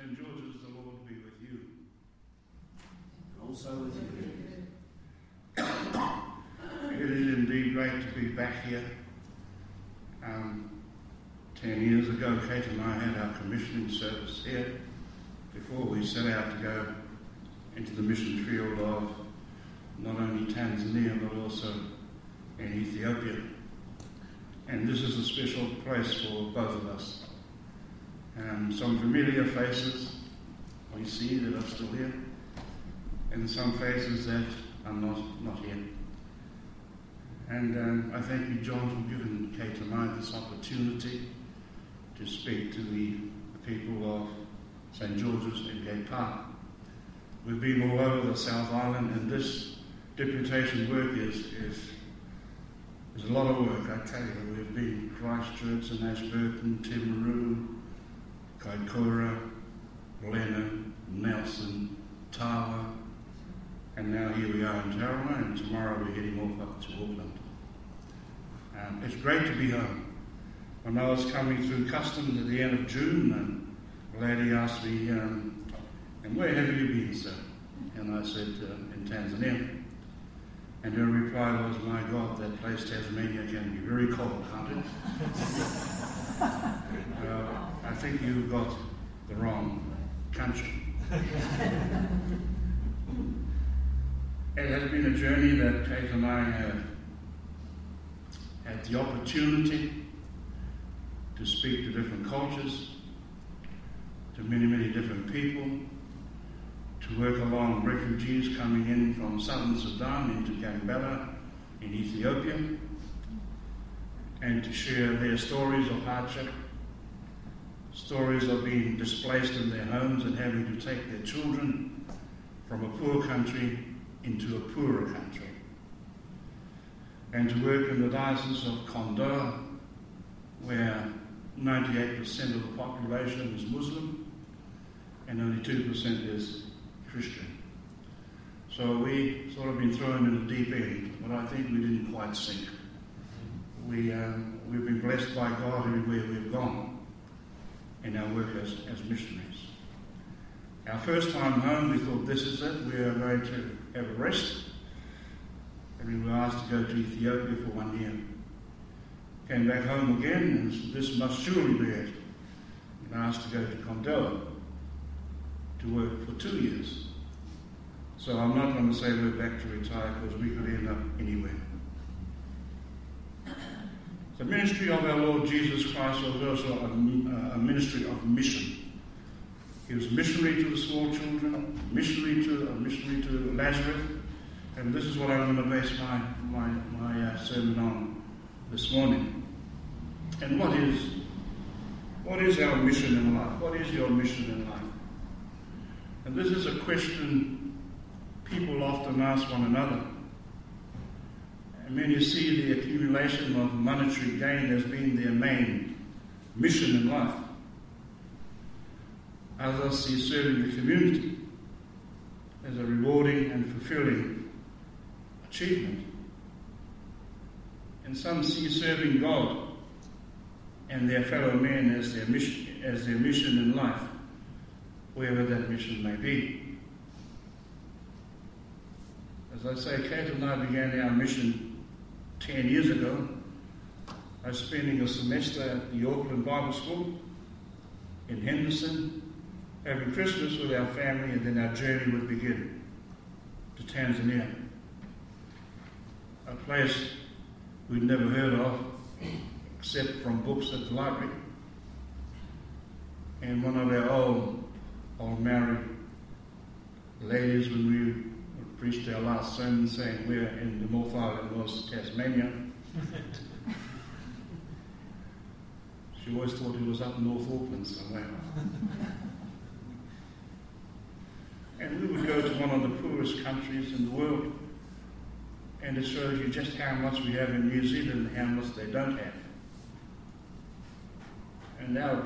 St. George's, the Lord be with you. And also with you. It is indeed great to be back here. Um, ten years ago, Kate and I had our commissioning service here before we set out to go into the mission field of not only Tanzania but also in Ethiopia. And this is a special place for both of us. Um, some familiar faces we see that are still here, and some faces that are not, not here. And um, I thank you, John, for giving Kate and I this opportunity to speak to the, people of St. George's in Gate Pa. We've been all over the South Island, and this deputation work is, is, is a lot of work, I tell you. We've been Christchurch and Ashburton, Timaru, Kaikoura, Lennon, Nelson, Tawa, and now here we are in Tauranga, and tomorrow we're heading off up to Auckland. Um, it's great to be home. When I was coming through customs at the end of June, and a lady asked me, um, and where have you been, sir? And I said, uh, in Tanzania. And her reply was, my God, that place Tasmania can be very cold, can't it? uh, I think you've got the wrong country. it has been a journey that Kate and I have had the opportunity to speak to different cultures, to many, many different people, to work along refugees coming in from southern Sudan into Gambela in Ethiopia, and to share their stories of hardship, stories of being displaced in their homes and having to take their children from a poor country into a poorer country, and to work in the diocese of Kondoa, where 98% of the population is Muslim and only 2% is Christian. So we sort of been thrown in the deep end, but I think we didn't quite sink. We, um, we've been blessed by God everywhere we've gone in our work as, as missionaries. Our first time home, we thought this is it, we are going to have a rest. And we were asked to go to Ethiopia for one year. Came back home again, and this must surely be it. And asked to go to Kondoa to work for two years. So I'm not going to say we're back to retire because we could end up anywhere. The ministry of our Lord Jesus Christ was also a, a ministry of mission. He was missionary to the small children, missionary to a missionary to Lazarus, and this is what I'm going to base my my, my uh, sermon on this morning. And what is what is our mission in life? What is your mission in life? And this is a question people often ask one another. And many see the accumulation of monetary gain as being their main mission in life. Others see serving the community as a rewarding and fulfilling achievement. And some see serving God and their fellow men as their mission, as their mission in life, wherever that mission may be. As I say, Kate and I began our mission 10 years ago by spending a semester at the Auckland Bible School in Henderson, having Christmas with our family, and then our journey would begin to Tanzania, a place we'd never heard of except from books at the library. And one of our old, old married ladies, when we preached our last sermon, saying we're in the North Island, North Tasmania. she always thought it was up North Auckland somewhere. and we would go to one of the poorest countries in the world, and it shows you just how much we have in New Zealand and how much they don't have. And our,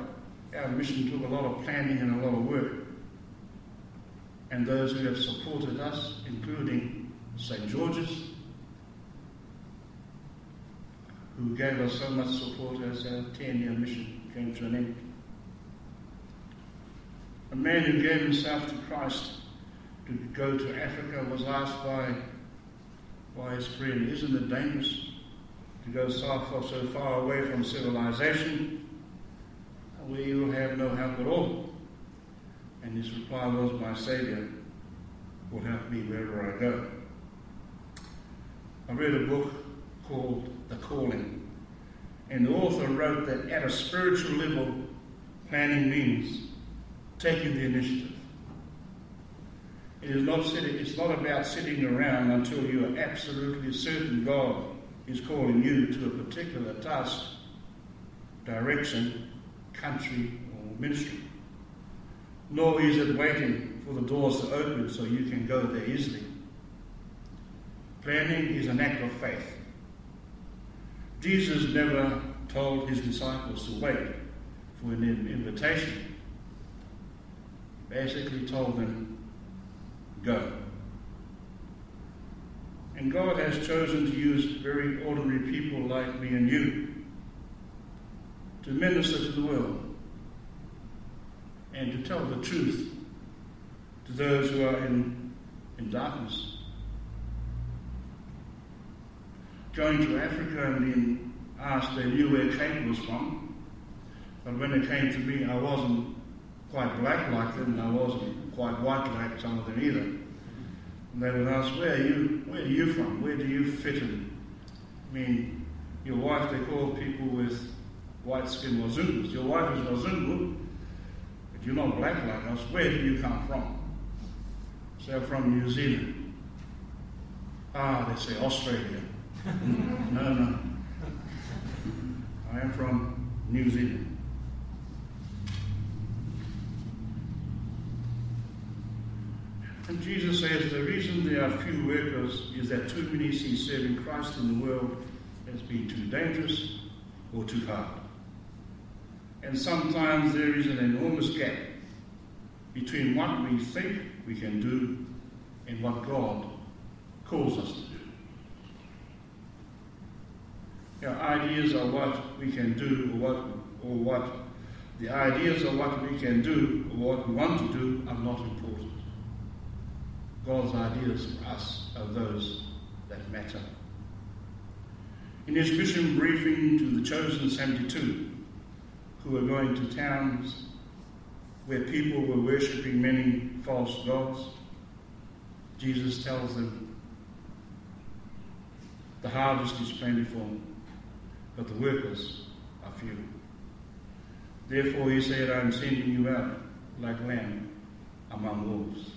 our mission took a lot of planning and a lot of work. And those who have supported us, including St. George's, who gave us so much support as our 10 year mission came to an end. A man who gave himself to Christ to go to Africa was asked by, by his friend, Isn't it dangerous to go so far, so far away from civilization where you will have no help at all? And his reply was, My Saviour will help me wherever I go. I read a book called The Calling, and the author wrote that at a spiritual level, planning means taking the initiative. It is not sitting, it's not about sitting around until you are absolutely certain God is calling you to a particular task, direction, country, or ministry. Nor is it waiting for the doors to open so you can go there easily. Planning is an act of faith. Jesus never told his disciples to wait for an invitation. Basically told them, go. And God has chosen to use very ordinary people like me and you to minister to the world and to tell the truth to those who are in, in darkness. Going to Africa and being asked, they knew where Kate was from. But when it came to me, I wasn't quite black like them, and I wasn't quite white like some of them either. And they would ask, where are you, where are you from? Where do you fit in? I mean, your wife, they call people with white skin Wazungus. Your wife is Wazungu, but you're not black like us. Where do you come from? So from New Zealand. Ah, they say Australia no, no. I am from New Zealand. And Jesus says the reason there are few workers is that too many see serving Christ in the world as being too dangerous or too hard. And sometimes there is an enormous gap between what we think we can do and what God calls us to do. You know, ideas of what we can do or what, or what the ideas of what we can do or what we want to do are not important. God's ideas for us are those that matter. In his mission briefing to the chosen 72, who were going to towns where people were worshipping many false gods, Jesus tells them, The harvest is plentiful, but the workers are few. Therefore he said, I am sending you out like lamb among wolves.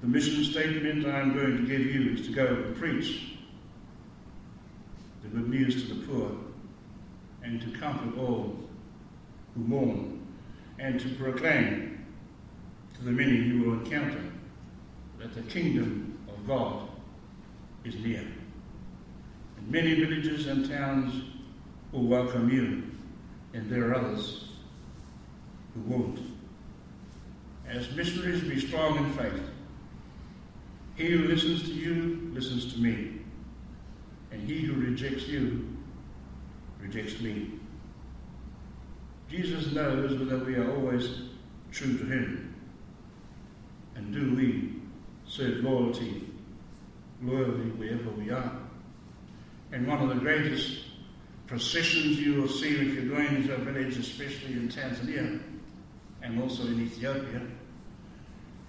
The mission statement I am going to give you is to go and preach the good news to the poor and to comfort all who mourn and to proclaim to the many you will encounter that the kingdom of God is near. Many villages and towns will welcome you, and there are others who won't. As missionaries, be strong in faith. He who listens to you listens to me, and he who rejects you rejects me. Jesus knows that we are always true to him. And do we serve loyalty, loyally wherever we are? And one of the greatest processions you will see if you're going into a village, especially in Tanzania and also in Ethiopia.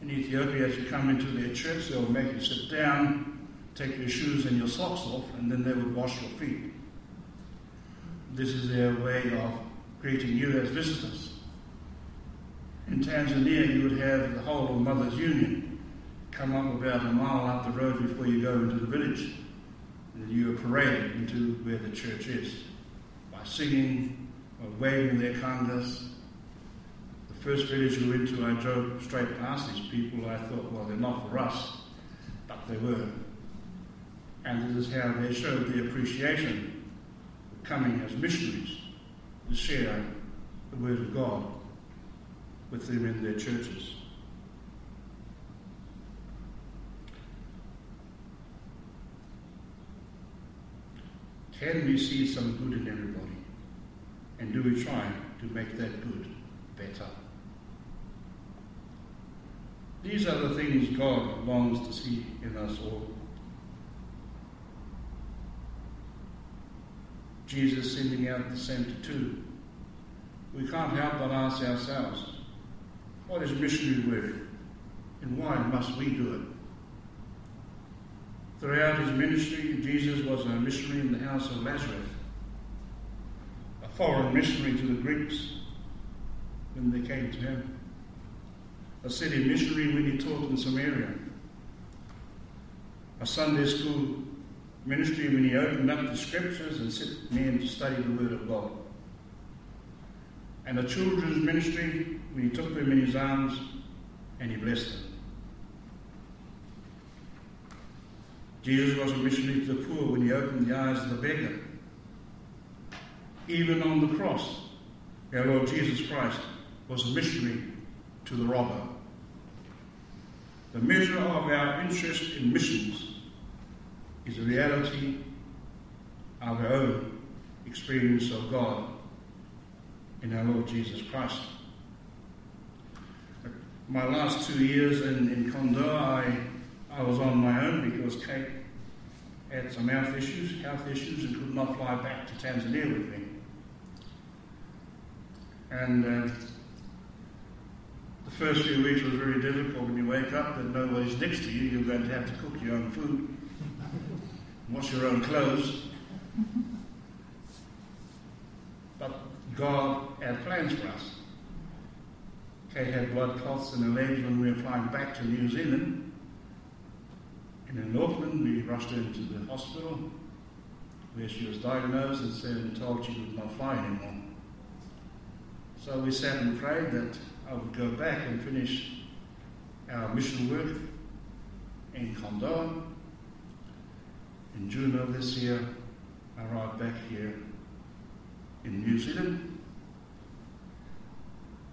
In Ethiopia, as you come into their church, they'll make you sit down, take your shoes and your socks off, and then they will wash your feet. This is their way of greeting you as visitors. In Tanzania, you would have the whole of Mothers Union come up about a mile up the road before you go into the village and you are paraded into where the church is by singing or waving their kangas. The first village we went to, I drove straight past these people. I thought, well, they're not for us, but they were. And this is how they showed the appreciation of coming as missionaries to share the Word of God with them in their churches. Can we see some good in everybody? And do we try to make that good better? These are the things God longs to see in us all. Jesus sending out the centre too. We can't help but ask ourselves, what is missionary work and why must we do it? Throughout his ministry, Jesus was a missionary in the house of Lazarus, a foreign missionary to the Greeks when they came to him, a city missionary when he taught in Samaria, a Sunday school ministry when he opened up the scriptures and set men to study the Word of God, and a children's ministry when he took them in his arms and he blessed them. Jesus was a missionary to the poor when he opened the eyes of the beggar. Even on the cross, our Lord Jesus Christ was a missionary to the robber. The measure of our interest in missions is a reality of our own experience of God in our Lord Jesus Christ. My last two years in, in Kondoa, I, I was on my own because Kate had some health issues, health issues, and could not fly back to Tanzania with me. And uh, the first few weeks was very difficult when you wake up and nobody's next to you. You're going to have to cook your own food, wash your own clothes. But God had plans for us. Kate had blood clots in her legs when we were flying back to New Zealand. And in Auckland, we rushed her into the hospital where she was diagnosed and said told she could not fly anymore. So we sat and prayed that I would go back and finish our mission work in Kondoa. In June of this year, I arrived back here in New Zealand.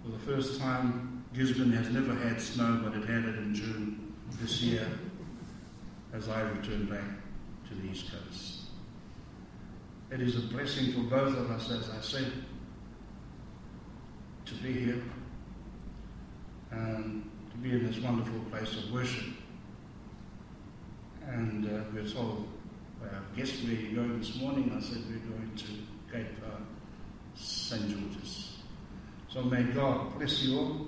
For the first time, Gisborne has never had snow, but it had it in June this year as I return back to the East Coast. It is a blessing for both of us, as I said, to be here and to be in this wonderful place of worship. And uh, we're told guest where you going this morning. I said we're going to Cape uh, St. George's. So may God bless you all.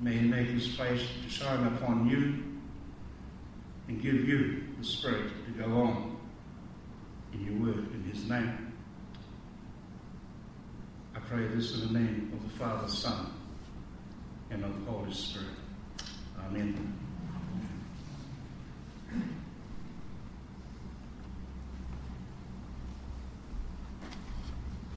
May He make His face to shine upon you and give you the Spirit to go on in your work in His name. I pray this in the name of the Father, Son, and of the Holy Spirit. Amen.